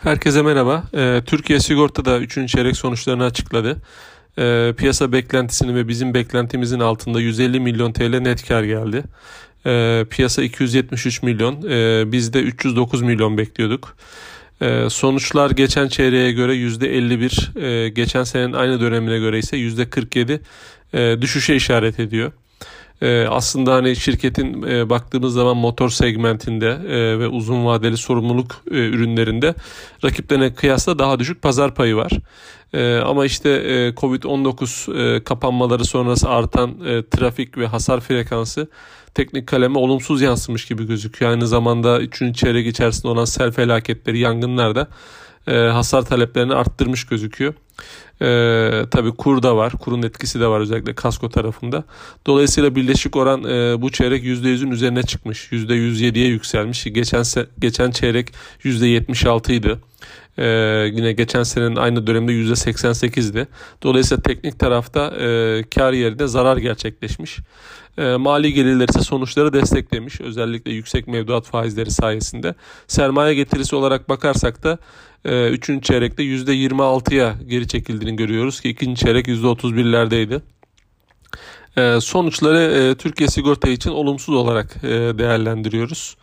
Herkese merhaba. Ee, Türkiye Sigorta da 3. çeyrek sonuçlarını açıkladı. Ee, piyasa beklentisini ve bizim beklentimizin altında 150 milyon TL net kar geldi. Ee, piyasa 273 milyon, ee, biz de 309 milyon bekliyorduk. Ee, sonuçlar geçen çeyreğe göre %51, ee, geçen senenin aynı dönemine göre ise %47 e, düşüşe işaret ediyor. Ee, aslında hani şirketin e, baktığımız zaman motor segmentinde e, ve uzun vadeli sorumluluk e, ürünlerinde rakiplerine kıyasla daha düşük pazar payı var. Ama işte e, Covid-19 e, kapanmaları sonrası artan trafik ve hasar frekansı teknik kaleme olumsuz yansımış gibi gözüküyor. Aynı zamanda 3. çeyrek içerisinde olan sel felaketleri, yangınlar da hasar taleplerini arttırmış gözüküyor. E, tabii kur da var. Kurun etkisi de var özellikle kasko tarafında. Dolayısıyla birleşik oran e, bu çeyrek %100'ün üzerine çıkmış. %107'ye yükselmiş. Geçen geçen çeyrek %76 idi. Ee, yine geçen senenin aynı dönemde %88'di. Dolayısıyla teknik tarafta e, kar yerine zarar gerçekleşmiş. E, mali gelirler ise sonuçları desteklemiş. Özellikle yüksek mevduat faizleri sayesinde. Sermaye getirisi olarak bakarsak da e, 3. çeyrekte %26'ya geri çekildiğini görüyoruz ki 2. çeyrek %31'lerdeydi. E, sonuçları e, Türkiye Sigorta için olumsuz olarak e, değerlendiriyoruz.